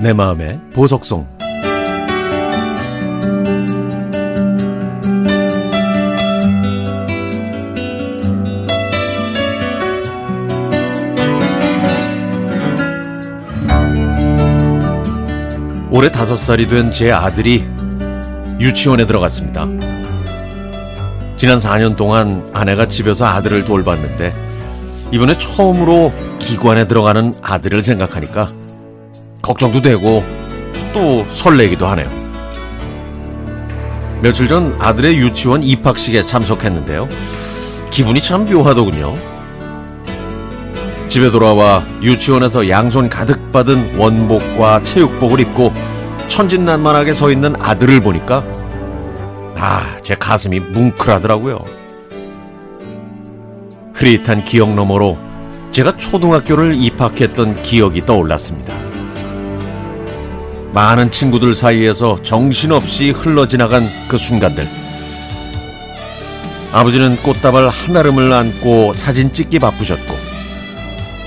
내 마음의 보석송 올해 다섯 살이 된 제 아들이 유치원에 들어갔습니다. 지난 4년 동안 아내가 집에서 아들을 돌봤는데 이번에 처음으로 기관에 들어가는 아들을 생각하니까 걱정도 되고 또 설레기도 하네요. 며칠 전 아들의 유치원 입학식에 참석했는데요. 기분이 참 묘하더군요. 집에 돌아와 유치원에서 양손 가득 받은 원복과 체육복을 입고 천진난만하게 서 있는 아들을 보니까 아, 제 가슴이 뭉클하더라고요. 흐릿한 기억 너머로 제가 초등학교를 입학했던 기억이 떠올랐습니다. 많은 친구들 사이에서 정신없이 흘러 지나간 그 순간들. 아버지는 꽃다발 한아름을 안고 사진 찍기 바쁘셨고,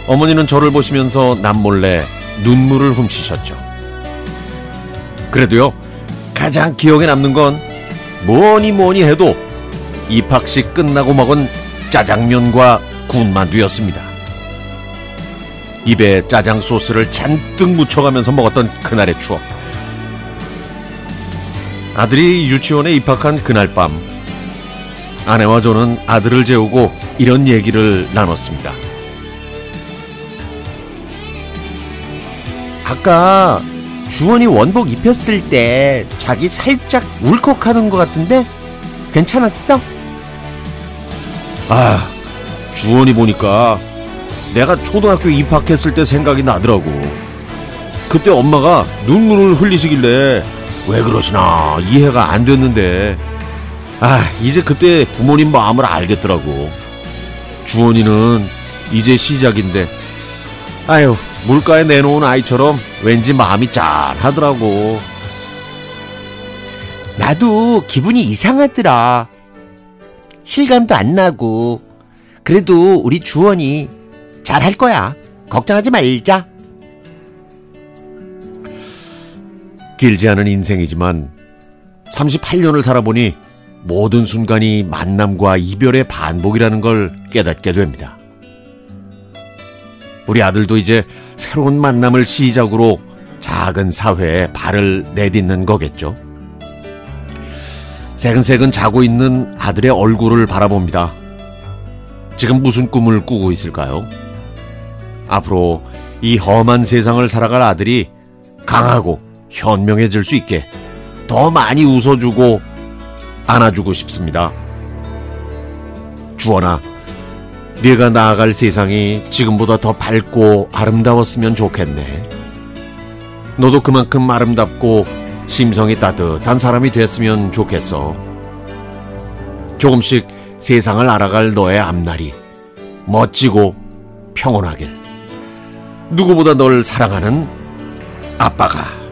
어머니는 저를 보시면서 남몰래 눈물을 훔치셨죠. 그래도요, 가장 기억에 남는 건 뭐니 뭐니 해도 입학식 끝나고 먹은 짜장면과 군만두였습니다. 입에 짜장 소스를 잔뜩 묻혀가면서 먹었던 그날의 추억. 아들이 유치원에 입학한 그날 밤, 아내와 저는 아들을 재우고 이런 얘기를 나눴습니다. 아까 주원이 원복 입혔을 때 자기 살짝 울컥하는 것 같은데 괜찮았어? 아, 주원이 보니까 내가 초등학교 입학했을 때 생각이 나더라고. 그때 엄마가 눈물을 흘리시길래 왜 그러시나 이해가 안 됐는데 아, 이제 그때 부모님 마음을 알겠더라고. 주원이는 이제 시작인데 아유, 물가에 내놓은 아이처럼 왠지 마음이 짠하더라고. 나도 기분이 이상하더라. 실감도 안 나고. 그래도 우리 주원이 잘할 거야. 걱정하지 말자. 길지 않은 인생이지만 38년을 살아보니 모든 순간이 만남과 이별의 반복이라는 걸 깨닫게 됩니다. 우리 아들도 이제 새로운 만남을 시작으로 작은 사회에 발을 내딛는 거겠죠. 새근새근 자고 있는 아들의 얼굴을 바라봅니다. 지금 무슨 꿈을 꾸고 있을까요? 앞으로 이 험한 세상을 살아갈 아들이 강하고 현명해질 수 있게 더 많이 웃어주고 안아주고 싶습니다. 주원아, 네가 나아갈 세상이 지금보다 더 밝고 아름다웠으면 좋겠네. 너도 그만큼 아름답고 심성이 따뜻한 사람이 됐으면 좋겠어. 조금씩 세상을 알아갈 너의 앞날이 멋지고 평온하길. 누구보다 널 사랑하는 아빠가.